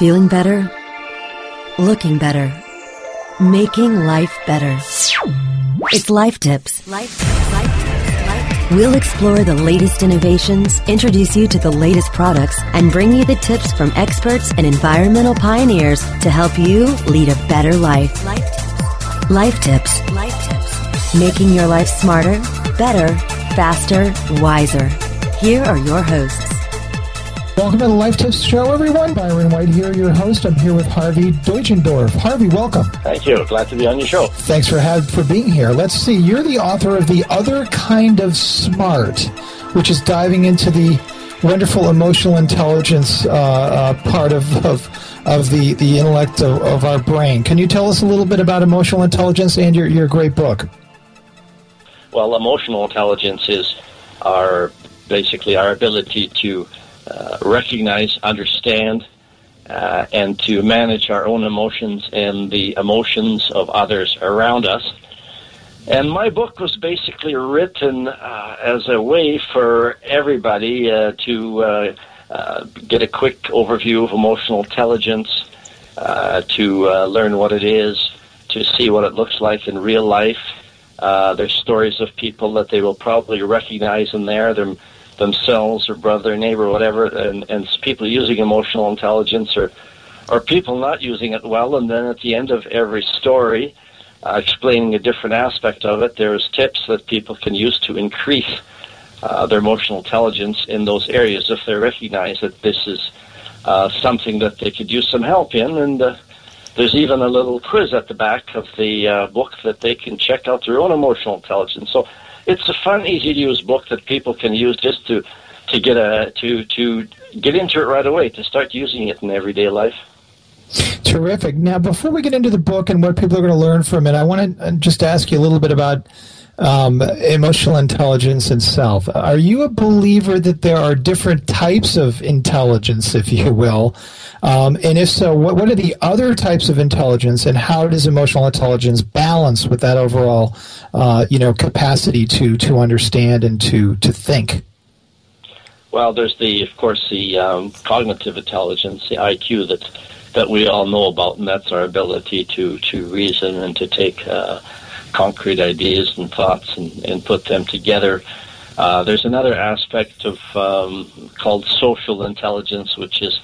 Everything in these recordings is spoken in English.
Feeling better? Looking better? Making life better. It's Life Tips. Life Tips. Life Tips. Life Tips. We'll explore the latest innovations, introduce you to the latest products, and bring you the tips from experts and environmental pioneers to help you lead a better life. Life Tips. Life Tips. Life Tips. Making your life smarter, better, faster, wiser. Here are your hosts. Welcome to the Life Tips Show, everyone. Byron White here, your host. I'm here with Harvey Deutschendorf. Harvey, welcome. Thank you. Glad to be on your show. Thanks for have, for being here. Let's see. You're the author of The Other Kind of Smart, which is diving into the wonderful emotional intelligence uh, uh, part of, of, of the, the intellect of, of our brain. Can you tell us a little bit about emotional intelligence and your, your great book? Well, emotional intelligence is our basically our ability to uh, recognize, understand, uh, and to manage our own emotions and the emotions of others around us. And my book was basically written uh, as a way for everybody uh, to uh, get a quick overview of emotional intelligence, to learn what it is, to see what it looks like in real life. there's stories of people that they will probably recognize in there. They're themselves or brother, neighbor, whatever, and, and people using emotional intelligence or, or people not using it well. And then at the end of every story, uh, explaining a different aspect of it, there's tips that people can use to increase uh, their emotional intelligence in those areas if they recognize that this is uh, something that they could use some help in. And uh, there's even a little quiz at the back of the uh, book that they can check out their own emotional intelligence. So it's a fun, easy to use book that people can use just to to get a to to get into it right away to start using it in everyday life. Terrific. Now, before we get into the book and what people are going to learn from it, I want to uh, just ask you a little bit about um, emotional intelligence itself. Are you a believer that there are different types of intelligence, if you will? Um, and if so, what, what are the other types of intelligence, and how does emotional intelligence balance with that overall, uh, you know, capacity to to understand and to to think? Well, there's the, of course, the um, cognitive intelligence, the IQ that that we all know about, and that's our ability to to reason and to take. Uh, concrete ideas and thoughts and, and put them together. Uh, there's another aspect of um, called social intelligence, which is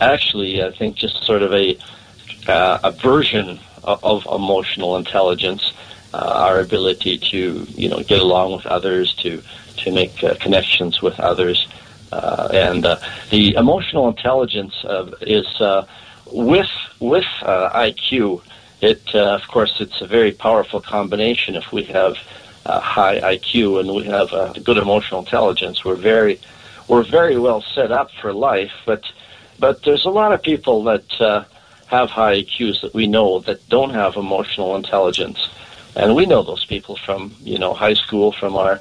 actually, I think, just sort of a uh, a version of, of emotional intelligence. Uh, our ability to, you know, get along with others, to to make uh, connections with others, uh, and uh, the emotional intelligence is with with IQ it, uh, of course, it's a very powerful combination. If we have high IQ and we have a good emotional intelligence, we're very, we're very well set up for life. But, but there's a lot of people that uh, have high IQs that we know that don't have emotional intelligence, and we know those people from you know high school, from our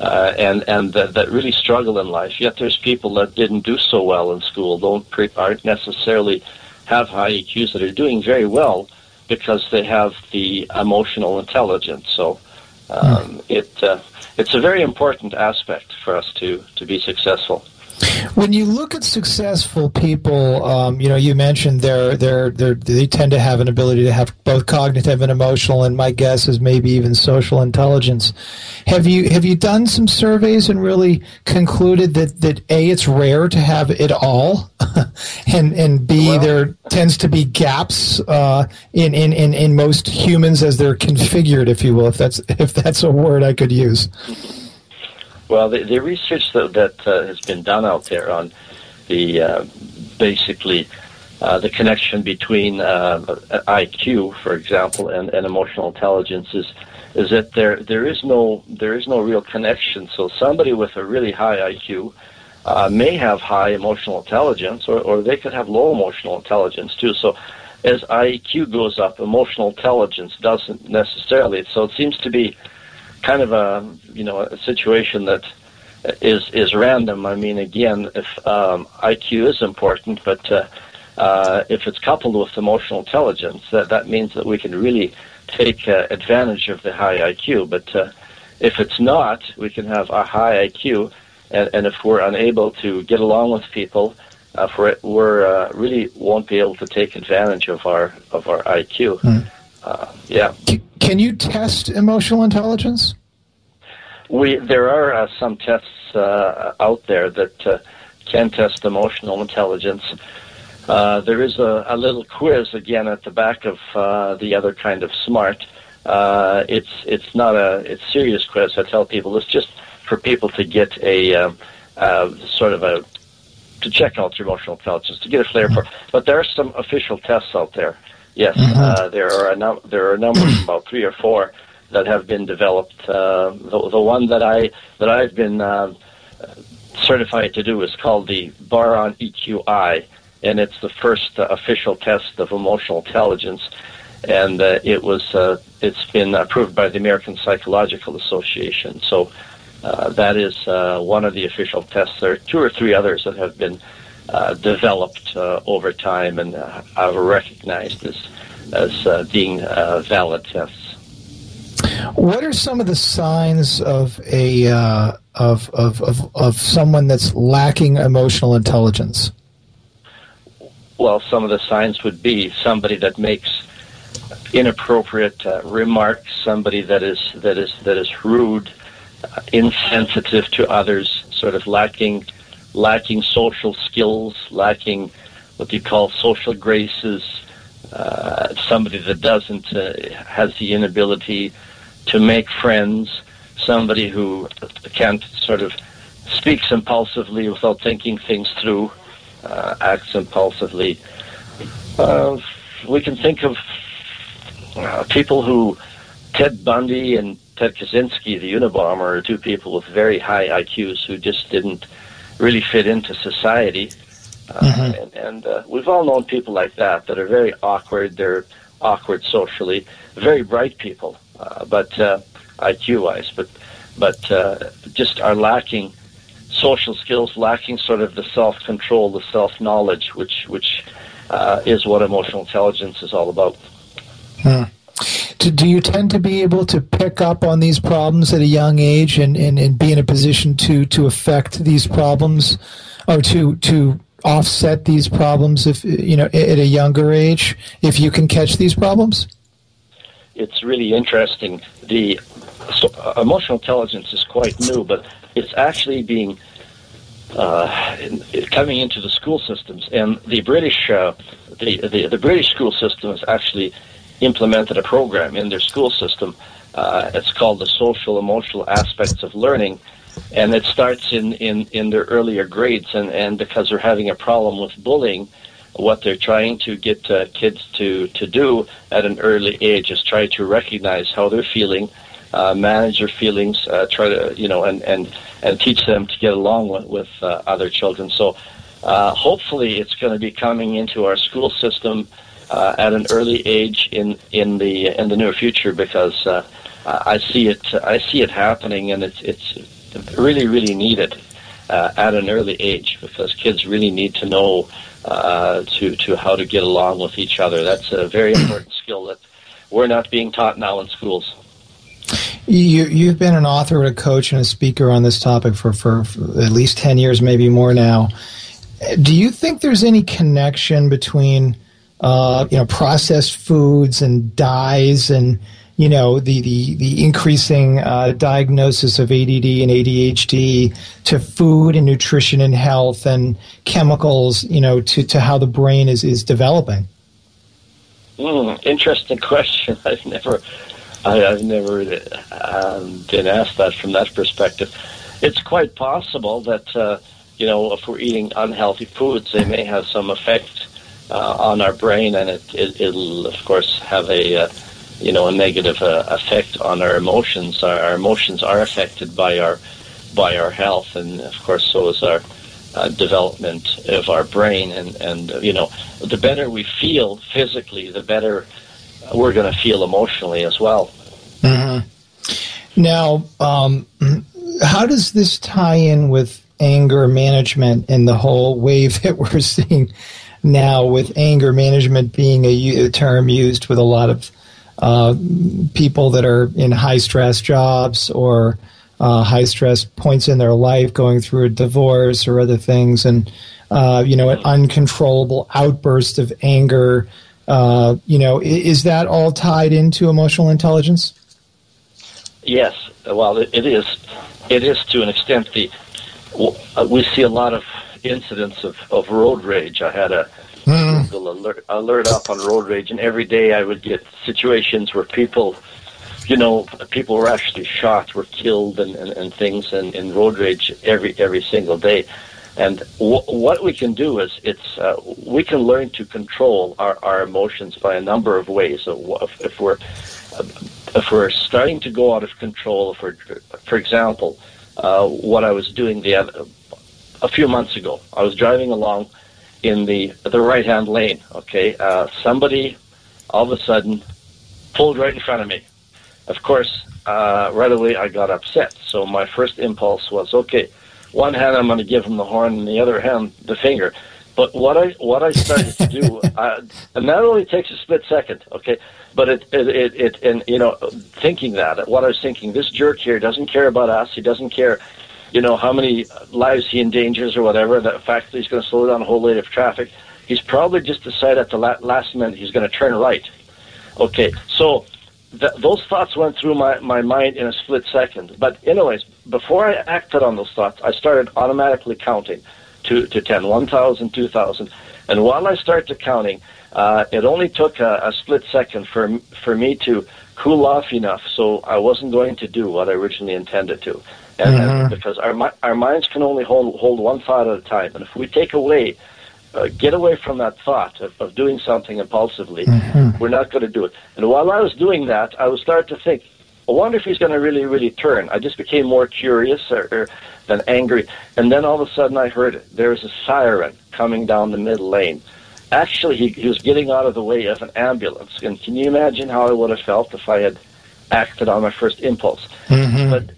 uh, and and that, that really struggle in life. Yet there's people that didn't do so well in school, don't aren't necessarily have high IQs that are doing very well because they have the emotional intelligence. So um, hmm. it uh, it's a very important aspect for us to to be successful. When you look at successful people, um, you know, you mentioned they're, they're, they're, they tend to have an ability to have both cognitive and emotional, and my guess is maybe even social intelligence. Have you have you done some surveys and really concluded that, that a it's rare to have it all, and and b well, there tends to be gaps uh, in, in, in in most humans as they're configured, if you will, if that's if that's a word I could use. Well, the, the research that, that uh, has been done out there on the uh, basically uh, the connection between uh, IQ, for example, and, and emotional intelligence is is that there there is no there is no real connection. So somebody with a really high IQ uh, may have high emotional intelligence, or, or they could have low emotional intelligence too. So as IQ goes up, emotional intelligence doesn't necessarily. So it seems to be kind of a you know a situation that is is random. I mean, again, if um, IQ is important, but uh, uh, if it's coupled with emotional intelligence, that that means that we can really take uh, advantage of the high IQ. But uh, if it's not, we can have a high IQ, and, and if we're unable to get along with people uh, for it, we're uh, really won't be able to take advantage of our of our IQ. Mm. Uh, yeah. Can you test emotional intelligence? We there are uh, some tests uh, out there that uh, can test emotional intelligence. there is a, a, little quiz again at the back of the other kind of smart. it's it's not a it's serious quiz. I tell people it's just for people to get a um, sort of a to check out your emotional intelligence to get a flavor for. But there are some official tests out there. Yes, mm-hmm. uh, there are a num- there are a number, about three or four, that have been developed. Uh, the, the one that I that I've been uh, certified to do is called the Bar-On EQI, and it's the first uh, official test of emotional intelligence, and uh, it was uh, it's been approved by the American Psychological Association. So uh, that is uh, one of the official tests. There are two or three others that have been uh, developed uh, over time and uh, are recognized as as uh, being valid tests. What are some of the signs of a of, of, of of someone that's lacking emotional intelligence? Well, some of the signs would be somebody that makes inappropriate remarks, somebody that is that is that is rude uh, insensitive to others, sort of lacking lacking social skills, lacking what you call social graces, uh, somebody that doesn't uh, has the inability to make friends, somebody who can't sort of speaks impulsively without thinking things through, uh, acts impulsively. Uh, we can think of uh, people who Ted Bundy and Ted Kaczynski, the Unabomber, are two people with very high IQs who just didn't really fit into society. Uh, mm-hmm. And, and uh, we've all known people like that that are very awkward. They're awkward socially, very bright people, uh, but uh, IQ-wise, but but uh, just are lacking social skills, lacking sort of the self-control, the self-knowledge, which which uh, is what emotional intelligence is all about. Hmm do you tend to be able to pick up on these problems at a young age and, and, and be in a position to, to affect these problems or to, to offset these problems if you know at a younger age if you can catch these problems? It's really interesting. The so, uh, emotional intelligence is quite new but it's actually being uh, coming into the school systems. And the british uh, the, the the british school system is actually implemented a program in their school system. Uh, it's called the social emotional aspects of learning, and it starts in, in, in their earlier grades. And, and because they're having a problem with bullying, what they're trying to get uh, kids to, to do at an early age is try to recognize how they're feeling, uh, manage their feelings, uh, try to you know, and, and and teach them to get along with, with uh, other children. So uh, hopefully, it's going to be coming into our school system uh, at an early age in in the in the near future because uh, I see it I see it happening and it's it's really really needed uh, at an early age because kids really need to know uh, to to how to get along with each other. That's a very important skill that we're not being taught now in schools. You, you've been an author, a coach, and a speaker on this topic for, for, for at least 10 years, maybe more now. Do you think there's any connection between uh, you know, processed foods and dyes and you know the the, the increasing uh, diagnosis of ADD and ADHD to food and nutrition and health and chemicals, you know, to, to how the brain is is developing. Mm, interesting question. I've never I, have never um, been asked that from that perspective. It's quite possible that uh, you know if we're eating unhealthy foods, they may have some effect uh, on our brain, and it, it will of course have a uh, you know a negative uh, effect on our emotions. Our, our, emotions are affected by our by our health, and of course so is our uh, development of our brain. And and you know the better we feel physically, the better we're going to feel emotionally as well. Mm-hmm. Now, um, how does this tie in with anger management and the whole wave that we're seeing now with anger management being a, term used with a lot of uh, people that are in high stress jobs or uh, high stress points in their life, going through a divorce or other things, and uh, you know, an uncontrollable outburst of anger. Uh, you know, is that all tied into emotional intelligence? Yes. Well, it, is. It is to an extent. The we see a lot of incidents of, of road rage. I had a mm. Alert, alert up on road rage, and every day I would get situations where people, you know, people were actually shot, were killed, and, and, and things, and in road rage every every single day. And w- what we can do is it's uh, we can learn to control our, our emotions by a number of ways. So if, if we're if we're starting to go out of control, if we're, for example, uh, what I was doing the other, a few months ago, I was driving along in the the right hand lane. Okay, uh, somebody all of a sudden pulled right in front of me. Of course, uh, right away I got upset. So my first impulse was, okay, one hand I'm going to give him the horn, and the other hand the finger. But what I what I started to do, uh, and that only takes a split second, okay. But it, it it it and you know thinking that what I was thinking, this jerk here doesn't care about us. He doesn't care, you know, how many lives he endangers or whatever. The fact that he's going to slow down a whole lane of traffic, he's probably just decided at the last minute he's going to turn right. Okay, so th- those thoughts went through my, my mind in a split second. But anyways, before I acted on those thoughts, I started automatically counting to, to 10, 1,000, 2,000. And while I started counting, uh, it only took a, a split second for, for me to cool off enough so I wasn't going to do what I originally intended to. And, mm-hmm. because our, our minds can only hold, hold one thought at a time. And if we take away uh, get away from that thought of, of doing something impulsively. Mm-hmm. We're not going to do it. And while I was doing that, I was starting to think, I wonder if he's going to really, really turn. I just became more curious or, or, than angry. And then all of a sudden I heard there was a siren coming down the middle lane. Actually, he, he was getting out of the way of an ambulance. And can you imagine how I would have felt if I had acted on my first impulse? Mm-hmm. But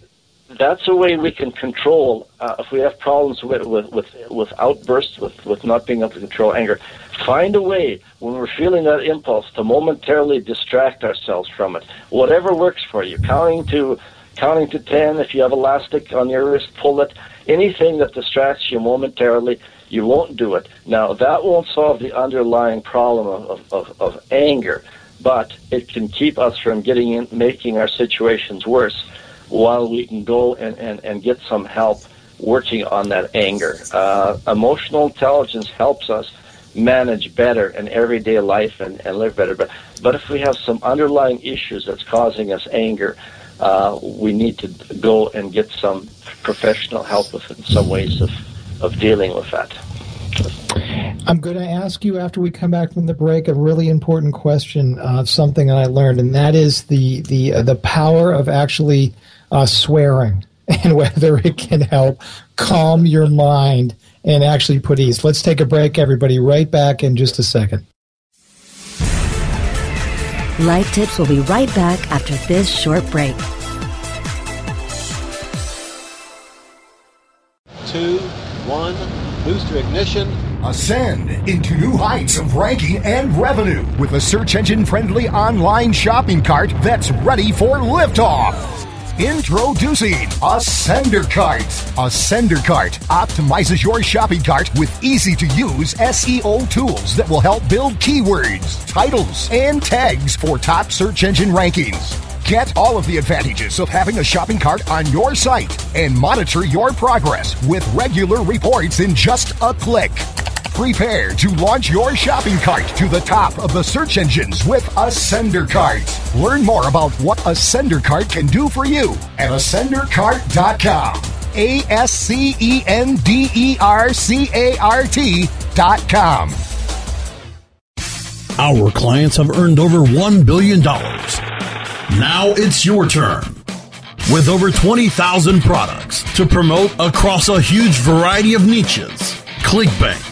that's a way we can control uh, if we have problems with, with, with, with outbursts, with, with not being able to control anger. Find a way when we're feeling that impulse to momentarily distract ourselves from it. Whatever works for you. Counting to counting to ten. If you have elastic on your wrist, pull it. Anything that distracts you momentarily, you won't do it. Now that won't solve the underlying problem of, of, of anger, but it can keep us from getting in, making our situations worse while we can go and, and, and get some help working on that anger. Uh, emotional intelligence helps us manage better in everyday life and, and live better. But, but if we have some underlying issues that's causing us anger, uh, we need to go and get some professional help with some ways of, of dealing with that. I'm going to ask you after we come back from the break a really important question of something that I learned, and that is the the uh, the power of actually uh, swearing and whether it can help calm your mind and actually put ease. Let's take a break, everybody. Right back in just a second. Life Tips will be right back after this short break. Two, one, booster ignition. Ascend into new heights of ranking and revenue with a search engine friendly online shopping cart that's ready for liftoff. Introducing Ascender Cart. Ascender Cart optimizes your shopping cart with easy to use SEO tools that will help build keywords, titles, and tags for top search engine rankings. Get all of the advantages of having a shopping cart on your site and monitor your progress with regular reports in just a click. Prepare to launch your shopping cart to the top of the search engines with Ascender Cart. Learn more about what Ascender Cart can do for you at ascendercart.com. A S C E N D E R C A R T.com. Our clients have earned over $1 billion. Now it's your turn. With over 20,000 products to promote across a huge variety of niches, ClickBank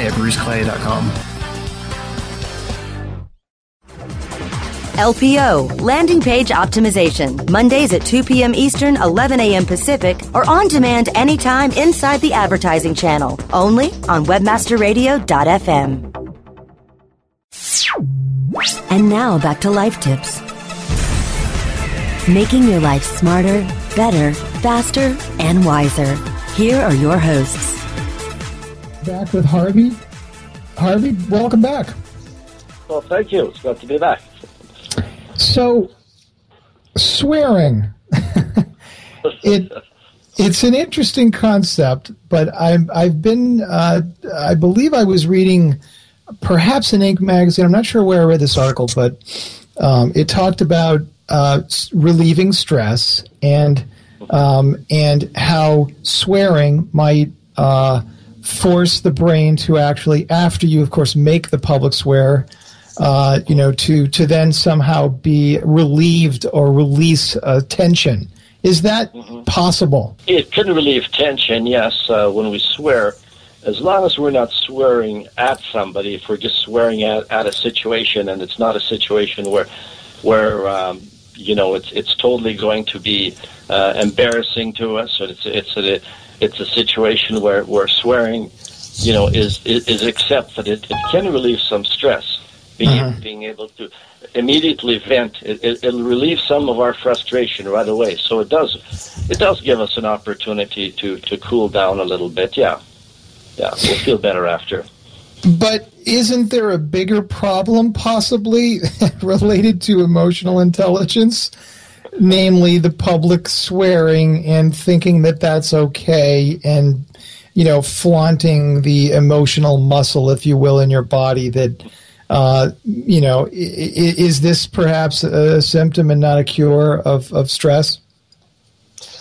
at bruceclay.com. LPO, Landing Page Optimization, Mondays at 2 p.m. Eastern, 11 a.m. Pacific, or on demand anytime inside the advertising channel, only on WebmasterRadio.fm. And now back to life tips. Making your life smarter, better, faster, and wiser. Here are your hosts. Back with Harvey. Harvey, welcome back. Well, thank you. It's good to be back. So, swearing. it it's an interesting concept, but I've I've been uh, I believe I was reading perhaps in Inc. magazine. I'm not sure where I read this article, but um, it talked about uh, relieving stress and um, and how swearing might uh, force the brain to actually, after you, of course, make the public swear, uh, you know, to to then somehow be relieved or release uh, tension. Is that mm-hmm. possible? It can relieve tension, yes. Uh, when we swear, as long as we're not swearing at somebody, if we're just swearing at, at a situation, and it's not a situation where where um, you know it's it's totally going to be uh, embarrassing to us, or it's it's a it's a situation where where swearing, you know, is is, is accepted. It, it can relieve some stress being, mm-hmm. being able to immediately vent. It, it, it'll relieve some of our frustration right away. So it does, it does give us an opportunity to, to cool down a little bit. Yeah, yeah, we'll feel better after. But isn't there a bigger problem possibly related to emotional intelligence? Namely, the public swearing and thinking that that's okay and, you know, flaunting the emotional muscle, if you will, in your body that uh, you know, is this perhaps a symptom and not a cure of, of stress?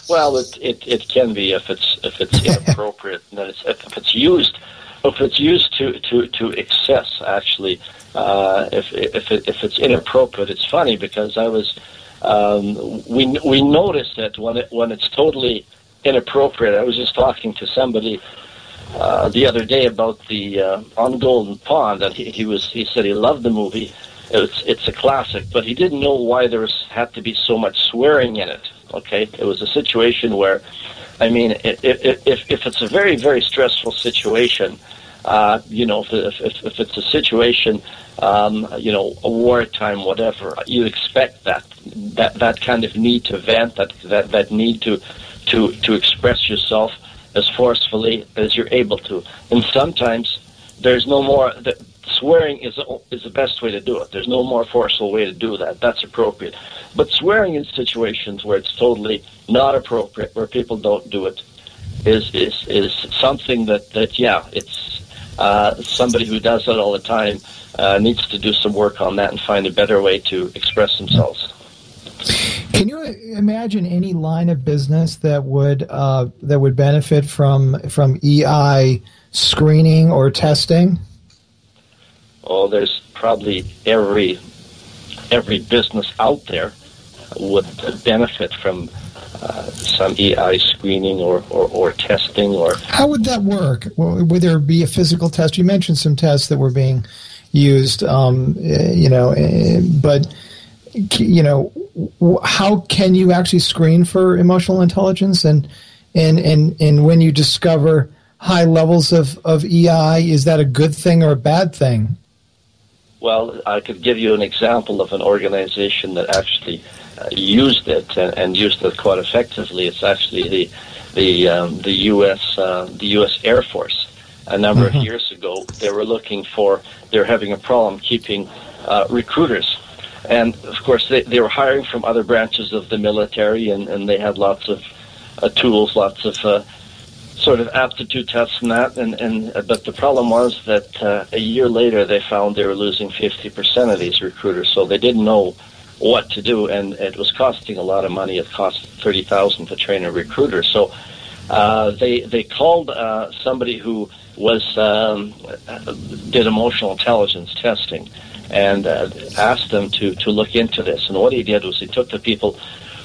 Well, it, it, it can be if it's if it's inappropriate and it's, if it's used if it's used to, to, to excess. Actually, uh, if if it, if it's inappropriate, it's funny because I was um, we we notice it when it when it's totally inappropriate. I was just talking to somebody uh, the other day about the uh, on Golden Pond and he, he was he said he loved the movie. It's it's a classic, but he didn't know why there was, had to be so much swearing in it. Okay, it was a situation where, I mean, if if, if it's a very very stressful situation, uh, you know, if, if, if it's a situation, um, you know, a wartime, whatever, you expect that that that kind of need to vent, that that that need to to to express yourself as forcefully as you're able to. And sometimes there's no more. The, swearing is is the best way to do it. There's no more forceful way to do that. That's appropriate. But swearing in situations where it's totally not appropriate, where people don't do it, is is is something that that yeah, it's uh, somebody who does that all the time uh, needs to do some work on that and find a better way to express themselves. Can you imagine any line of business that would uh, that would benefit from from EI screening or testing? Oh, there's probably every every business out there would benefit from uh, some EI screening or, or, or, testing or how would that work? Would there be a physical test? You mentioned some tests that were being used, um, eh, you know, eh, but you know, how can you actually screen for emotional intelligence and and and and when you discover high levels of of EI, is that a good thing or a bad thing? Well, I could give you an example of an organization that actually used it and, and, used it quite effectively. It's actually the the um, the U.S. Uh, the U.S. Air Force. A number mm-hmm. of years ago, they were looking for they're having a problem keeping uh, recruiters and of course, they, they were hiring from other branches of the military, and, and they had lots of uh, tools, lots of uh, sort of aptitude tests and that, and, and but the problem was that uh, a year later they found they were losing 50% of these recruiters, so they didn't know what to do, and it was costing a lot of money. It cost 30000 to train a recruiter, so uh, they they called uh, somebody who was um, did emotional intelligence testing and uh, asked them to to look into this. And what he did was he took the people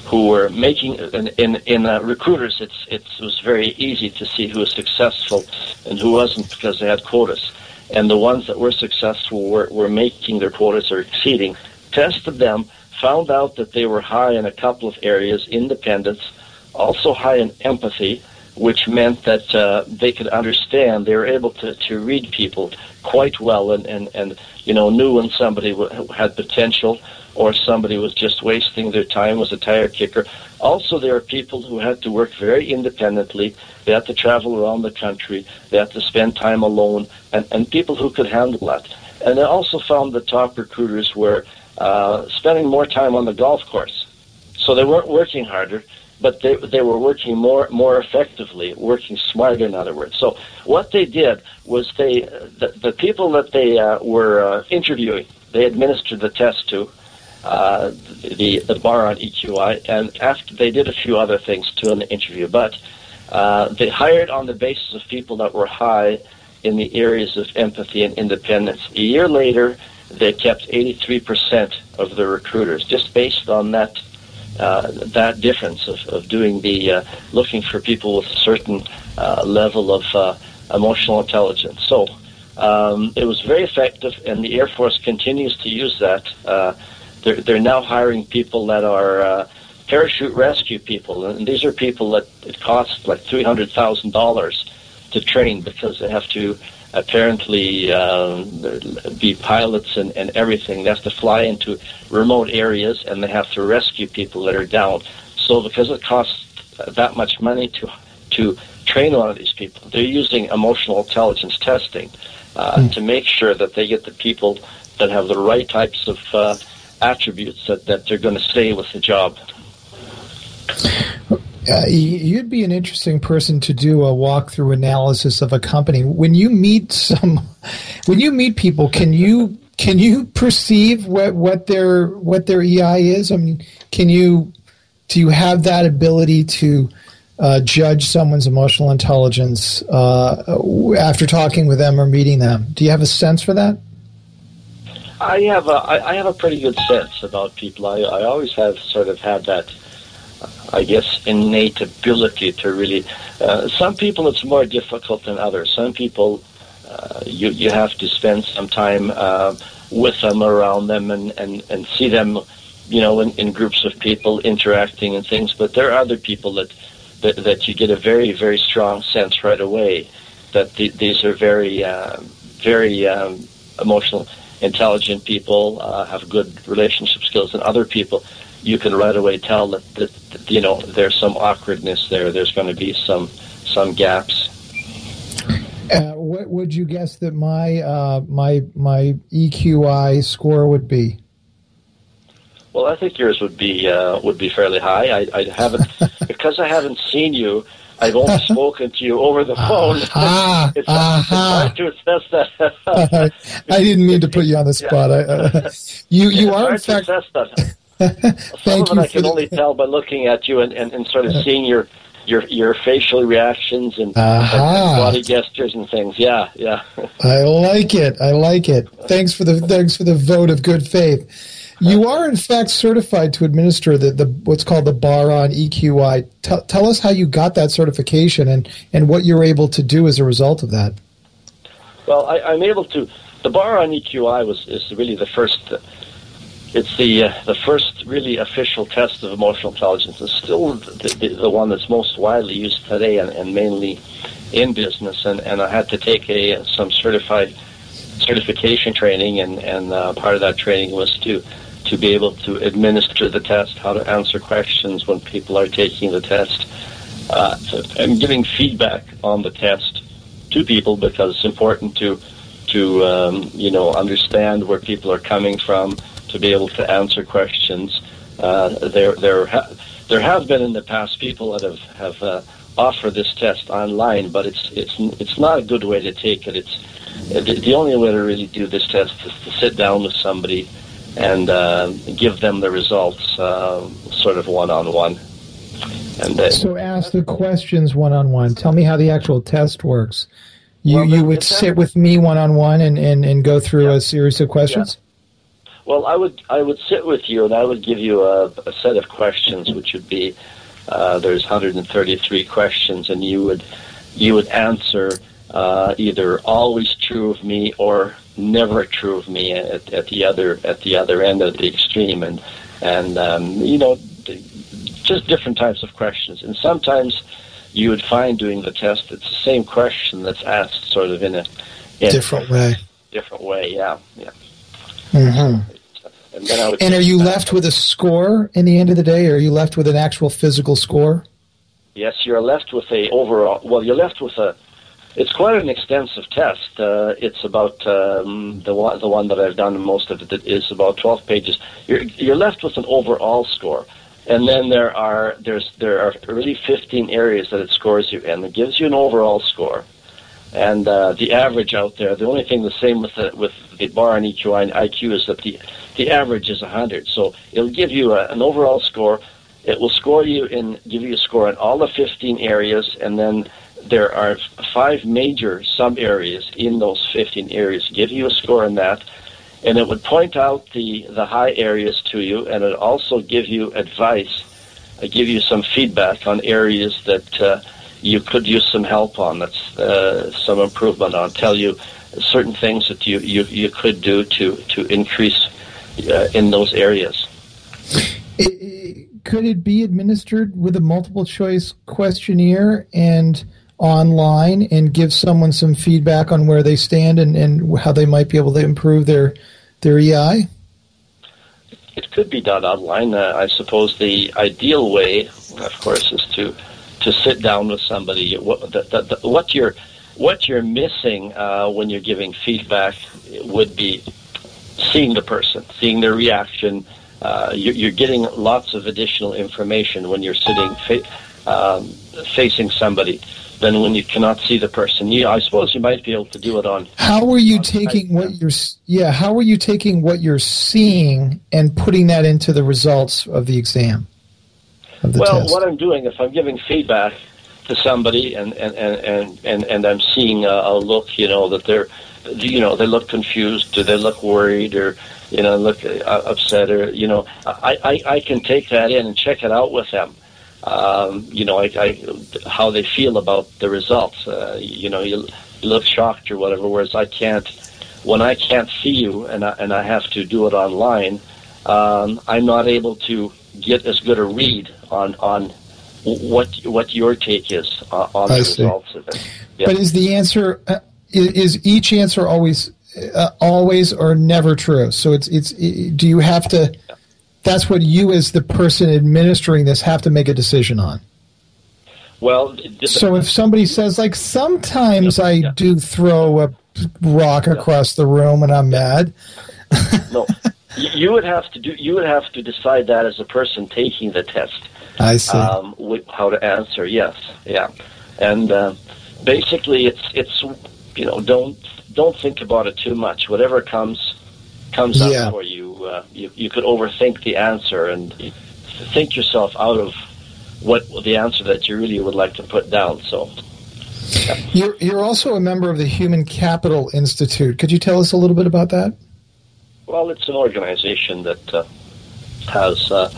who were making in in, in uh, recruiters. It's it was very easy to see who was successful and who wasn't because they had quotas. And the ones that were successful were, were making their quotas or exceeding. Tested them, found out that they were high in a couple of areas, independence, also high in empathy, which meant that uh, they could understand. They were able to, to read people quite well and, and, and you know knew when somebody w- had potential or somebody was just wasting their time, was a tire kicker. Also, there are people who had to work very independently. They had to travel around the country. They had to spend time alone, and, and people who could handle that. And I also found the top recruiters were uh, spending more time on the golf course. So they weren't working harder, but they they were working more more effectively, working smarter. In other words, so what they did was they the, the people that they uh, were uh, interviewing, they administered the test to. Uh, the the Bar-On EQI, and after they did a few other things too in the interview, but uh, they hired on the basis of people that were high in the areas of empathy and independence. A year later, they kept 83% of the recruiters, just based on that uh, that difference of, of doing the uh, looking for people with a certain uh, level of uh, emotional intelligence. So um, it was very effective, and the Air Force continues to use that. Uh, they're, they're now hiring people that are uh, parachute rescue people, and these are people that it costs like three hundred thousand dollars to train because they have to apparently um, be pilots and, and everything. They have to fly into remote areas and they have to rescue people that are down. So because it costs that much money to to train one of these people, they're using emotional intelligence testing uh, mm. to make sure that they get the people that have the right types of uh, attributes that, that they're going to stay with the job. Uh, you'd be an interesting person to do a walkthrough analysis of a company. When you meet some, when you meet people, can you can you perceive what, what their what their EI is? I mean, can you do you have that ability to uh, judge someone's emotional intelligence uh, after talking with them or meeting them? Do you have a sense for that? I have a I have a pretty good sense about people. I, I always have sort of had that I guess, innate ability to really. Uh, some people it's more difficult than others. Some people uh, you you have to spend some time uh, with them, around them, and, and, and see them, you know, in, in groups of people interacting and things. But there are other people that that, that you get a very very strong sense right away that the, these are very uh, very um, emotional, intelligent people, uh, have good relationship skills, and other people you can right away tell that, that, that you know there's some awkwardness there. There's going to be some some gaps. Uh, what would you guess that my uh, my my EQI score would be? Well, I think yours would be uh, would be fairly high. I, I haven't because I haven't seen you. I've only spoken to you over the phone. Ah, it's, uh-huh. it's hard to assess that. I didn't mean to put you on the spot. I, uh, you you yeah, are in fact. Some of it I can only tell by looking at you and, and, and sort of seeing your your your facial reactions and, uh-huh. body gestures and things. Yeah, yeah. I like it. I like it. Thanks for the thanks for the vote of good faith. You are in fact certified to administer the, the what's called the Bar-On EQI. Tell, tell us how you got that certification and, and what you're able to do as a result of that. Well, I, I'm able to. The Bar-On EQI was is really the first it's the uh, the first really official test of emotional intelligence. It's still the, the, the one that's most widely used today and, and, mainly in business. And, and I had to take a some certified certification training, and and uh, part of that training was to to be able to administer the test, how to answer questions when people are taking the test, uh, and giving feedback on the test to people because it's important to to um, you know understand where people are coming from to be able to answer questions. Uh, there, there, ha- there have been in the past people that have have uh, offer this test online, but it's it's it's not a good way to take it. It's the, the only way to really do this test is to sit down with somebody and uh, give them the results, uh, sort of one on one. And uh, so, ask the questions one on one. Tell me how the actual test works. You well, you would sit with me one on one and and go through yeah. a series of questions. Yeah. Well, I would I would sit with you and I would give you a, a set of questions, which would be uh, there's 133 questions, and you would you would answer uh, either always true of me or never true of me at, at the other at the other end of the extreme, and and um, you know just different types of questions, and sometimes you would find doing the test it's the same question that's asked sort of in a in different way. Different way, yeah, yeah. Mm-hmm. And, are you left with a score in the end of the day, or are you left with an actual physical score? Yes, you're left with a overall. Well, you're left with a. It's quite an extensive test. Uh, it's about um, the one the one that I've done most of it is about 12 pages. You're you're left with an overall score, and then there are there's there are really 15 areas that it scores you in. It gives you an overall score, and uh, the average out there. The only thing the same with the with the Bar-On EQI and IQ is that the the average is 100. So it'll give you a, an overall score. It will score you and give you a score in all the 15 areas, and then there are five major sub areas in those 15 areas. Give you a score in that, and it would point out the the high areas to you, and it also give you advice, uh, give you some feedback on areas that. Uh, you could use some help on. That's uh, some improvement on. Tell you certain things that you, you, you could do to, to increase uh, in those areas. It, could it be administered with a multiple choice questionnaire and online and give someone some feedback on where they stand and, and how they might be able to improve their their EI? It could be done online. Uh, I suppose the ideal way, of course, is to to sit down with somebody. What, the, the, the, what you're what you're missing uh, when you're giving feedback would be seeing the person, seeing their reaction. Uh, you're, you're, getting lots of additional information when you're sitting fa- um, facing somebody than when you cannot see the person. You, I suppose you might be able to do it on. How are you taking what you're? Yeah, how are you taking what you're seeing and putting that into the results of the exam? Well, test? what I'm doing, if I'm giving feedback to somebody and and and and, and I'm seeing a, a look, you know, that they're you know, they look confused, do they look worried, or you know, look uh, upset, or you know, I, I I can take that in and check it out with them. Um, you know, I, I, how they feel about the results. Uh, you know, you, you look shocked or whatever. Whereas I can't, when I can't see you and I, and I have to do it online, um, I'm not able to get as good a read on on what what your take is uh, on I the see. results of it. But is the answer? Uh, is each answer always uh, always or never true? So it's it's do you have to? That's what you as the person administering this have to make a decision on. Well, so if somebody says like sometimes I do throw a rock across the room and I'm mad. no, you would have to do. You would have to decide that as a person taking the test. I see. Um, how to answer? Yes, yeah, and uh, basically, it's it's you know, don't don't think about it too much. Whatever comes comes yeah. up for you, uh, you, you could overthink the answer and think yourself out of what the answer that you really would like to put down. So. Yeah. You're, you're also a member of the Human Capital Institute. Could you tell us a little bit about that? Well, it's an organization that uh, has uh,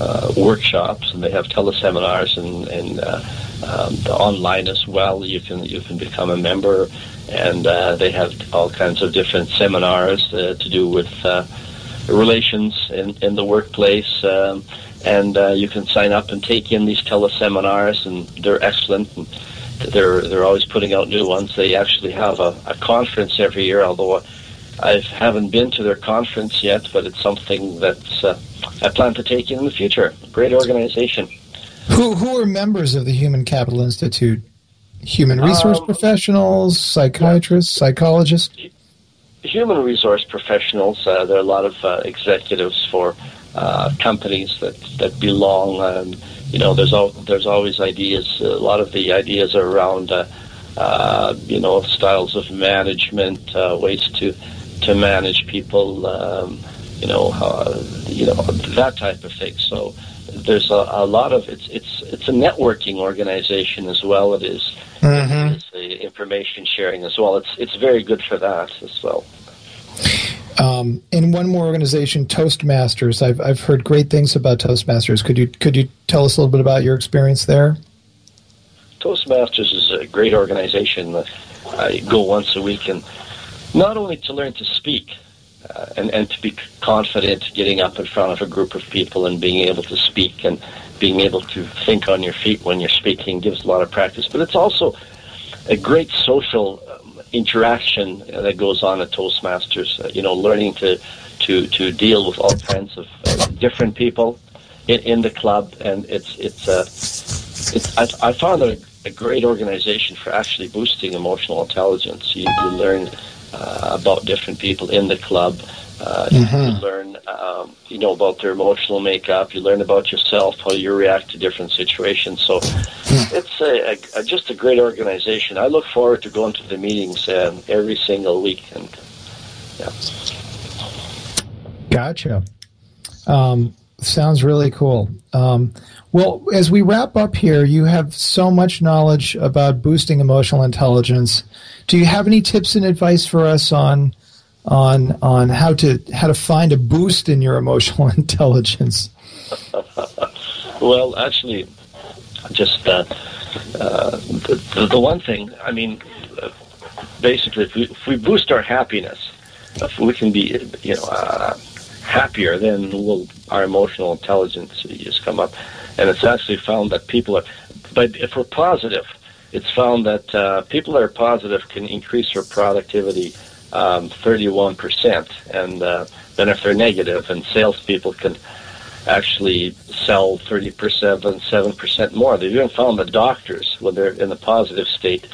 uh, workshops and they have teleseminars and, and uh, um, online as well. You can you can become a member, and uh, they have all kinds of different seminars uh, to do with uh, relations in, in the workplace. Um, and uh, you can sign up and take in these teleseminars, and they're excellent. And they're they're always putting out new ones. They actually have a, a conference every year, although I haven't been to their conference yet, but it's something that uh, I plan to take in the future. Great organization. Who who are members of the Human Capital Institute? Human resource um, professionals, psychiatrists, psychologists. Human resource professionals. Uh, there are a lot of uh, executives for uh, companies that that belong um, you know, there's al- there's always ideas. A lot of the ideas are around, uh, uh, you know, styles of management, uh, ways to to manage people, um, you know, uh, you know that type of thing. So there's a, a lot of it's it's it's a networking organization as well. It is, Mhm. it's a information sharing as well. It's it's very good for that as well. Um, and one more organization, Toastmasters. I've I've heard great things about Toastmasters. Could you could you tell us a little bit about your experience there? Toastmasters is a great organization. I go once a week, and not only to learn to speak uh, and, and to be confident getting up in front of a group of people and being able to speak and being able to think on your feet when you're speaking gives a lot of practice, but it's also a great social um, interaction that goes on at Toastmasters. Uh, you know, learning to to to deal with all kinds of uh, different people in, in the club, and it's it's uh, it's I, I found a, a great organization for actually boosting emotional intelligence. You, you learn uh, about different people in the club. Uh, You learn, um, you know, about their emotional makeup. You learn about yourself, how you react to different situations. So it's a, a, just a great organization. I look forward to going to the meetings um, every single week. And yeah. Gotcha. Um, sounds really cool. Um, well, as we wrap up here, you have so much knowledge about boosting emotional intelligence. Do you have any tips and advice for us on on on how to how to find a boost in your emotional intelligence? Well, actually, just uh, uh, the, the, one thing, I mean, basically, if we, if we boost our happiness, if we can be, you know, uh, happier, then we'll, our emotional intelligence just come up. And it's actually found that people are, but if we're positive, it's found that uh, people that are positive can increase their productivity um, 31%. And uh, then if they're negative, and salespeople can actually sell 30%, and 7% more. They've even found that doctors, when they're in the positive state,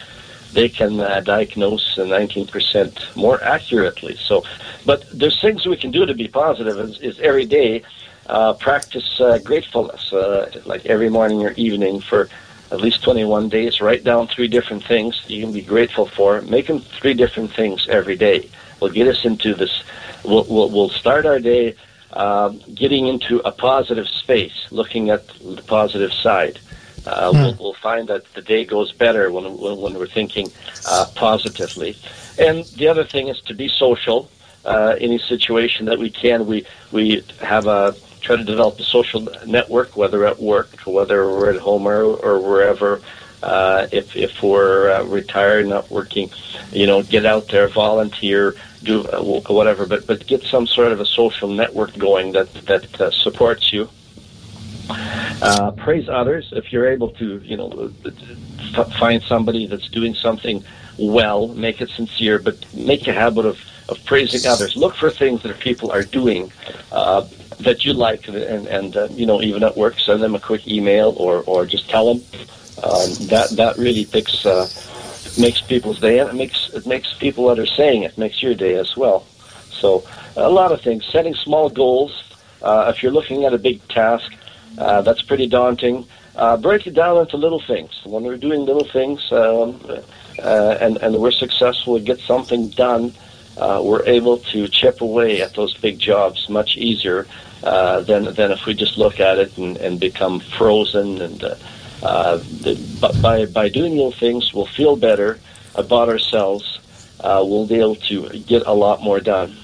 they can uh, diagnose 19% more accurately. So, but there's things we can do to be positive is, is every day uh, practice uh, gratefulness, uh, like every morning or evening for at least 21 days. Write down three different things you can be grateful for. Make them three different things every day. Will get us into this. We'll, we'll, we'll start our day um, getting into a positive space, looking at the positive side. Uh, we'll, we'll find that the day goes better when, when, when we're thinking uh, positively. And the other thing is to be social. Uh, any situation that we can, we we have a try to develop a social network, whether at work, whether we're at home or, or wherever. Uh, if if we're uh, retired, not working, you know, get out there, volunteer, do uh, whatever, but but get some sort of a social network going that that uh, supports you. Uh, praise others if you're able to, you know, find somebody that's doing something well. Make it sincere, but make a habit of of praising others. Look for things that people are doing uh, that you like, and and uh, you know, even at work, send them a quick email or or just tell them. Um, that that really picks uh, makes people's day, and it makes it makes people that are saying it makes your day as well. So a lot of things. Setting small goals. Uh, if you're looking at a big task, uh, that's pretty daunting. Uh, break it down into little things. When we're doing little things um, and, and we're successful and get something done, uh, we're able to chip away at those big jobs much easier uh, than, than if we just look at it and, and become frozen. And uh, uh, by, by doing little things, we'll feel better about ourselves. Uh, we'll be able to get a lot more done.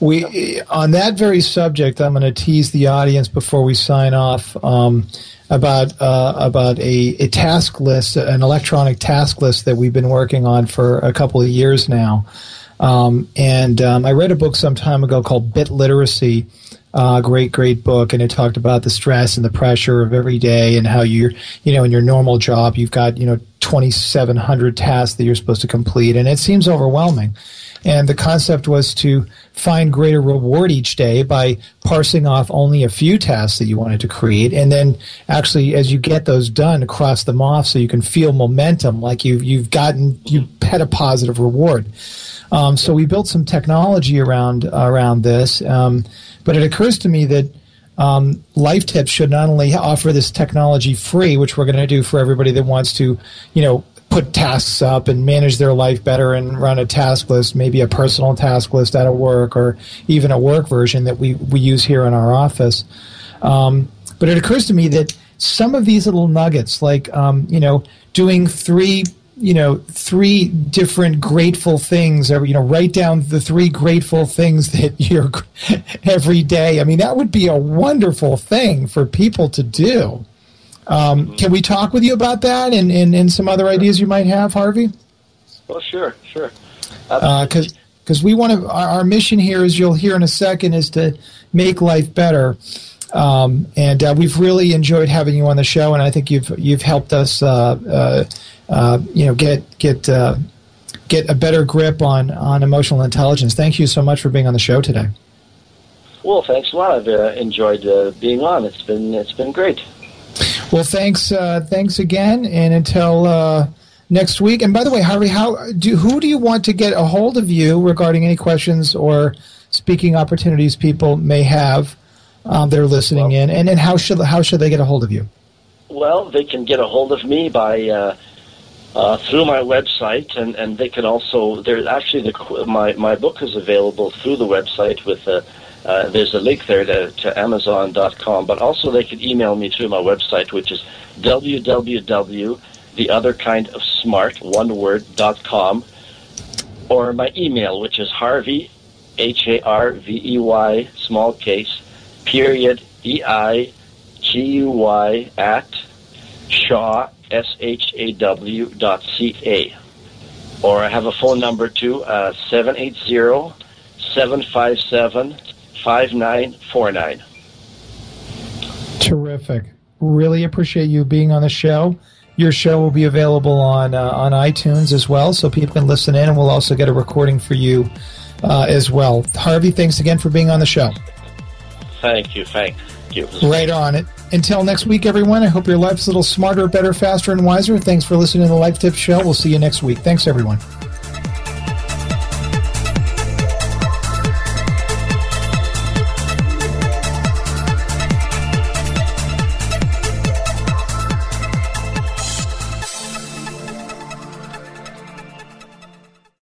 We on that very subject, I'm going to tease the audience before we sign off um, about uh, about a, a task list, an electronic task list that we've been working on for a couple of years now. Um, and um, I read a book some time ago called Bit Literacy. Uh, great, great book, and it talked about the stress and the pressure of every day, and how you're, you know, in your normal job, you've got, you know, 2,700 tasks that you're supposed to complete, and it seems overwhelming. And the concept was to find greater reward each day by parsing off only a few tasks that you wanted to create. And then actually, as you get those done, cross them off so you can feel momentum, like you've, you've gotten, you've had a positive reward. Um, so we built some technology around, around this. Um, but it occurs to me that um, Life Tips should not only offer this technology free, which we're going to do for everybody that wants to, you know, put tasks up and manage their life better and run a task list, maybe a personal task list at a work or even a work version that we, we use here in our office. Um, but it occurs to me that some of these little nuggets, like, um, you know, doing three you know three different grateful things or you know write down the three grateful things that you're every day i mean that would be a wonderful thing for people to do um, can we talk with you about that and, and, and some other ideas you might have harvey well sure sure because uh, because we want to our, our mission here is you'll hear in a second is to make life better um, and uh, we've really enjoyed having you on the show, and I think you've you've helped us, uh, uh, uh you know, get get uh, get a better grip on on emotional intelligence. Thank you so much for being on the show today. Well, thanks a lot. I've uh, enjoyed being on. It's been it's been great. Well, thanks thanks again, and until next week. And by the way, Harvey, how do who do you want to get a hold of you regarding any questions or speaking opportunities people may have? um, they're listening well, in, and, and how should how should they get a hold of you? Well, they can get a hold of me by uh, uh, through my website, and, and they can also. There's actually the my my book is available through the website with a. Uh, there's a link there to, to Amazon.com, but also they can email me through my website, which is www.theotherkindofsmart, or my email, which is Harvey, H A R V E Y, small case, period E I G U Y at Shaw S H A W dot C A. Or I have a phone number too, uh, 780 757 5949. Terrific. Really appreciate you being on the show. Your show will be available on uh, on iTunes as well, so people can listen in, and we'll also get a recording for you uh, as well. Harvey, thanks again for being on the show. Thank you. Thank you. Right on it. Until next week, everyone, I hope your life's a little smarter, better, faster, and wiser. Thanks for listening to the Life Tips Show. We'll see you next week. Thanks, everyone.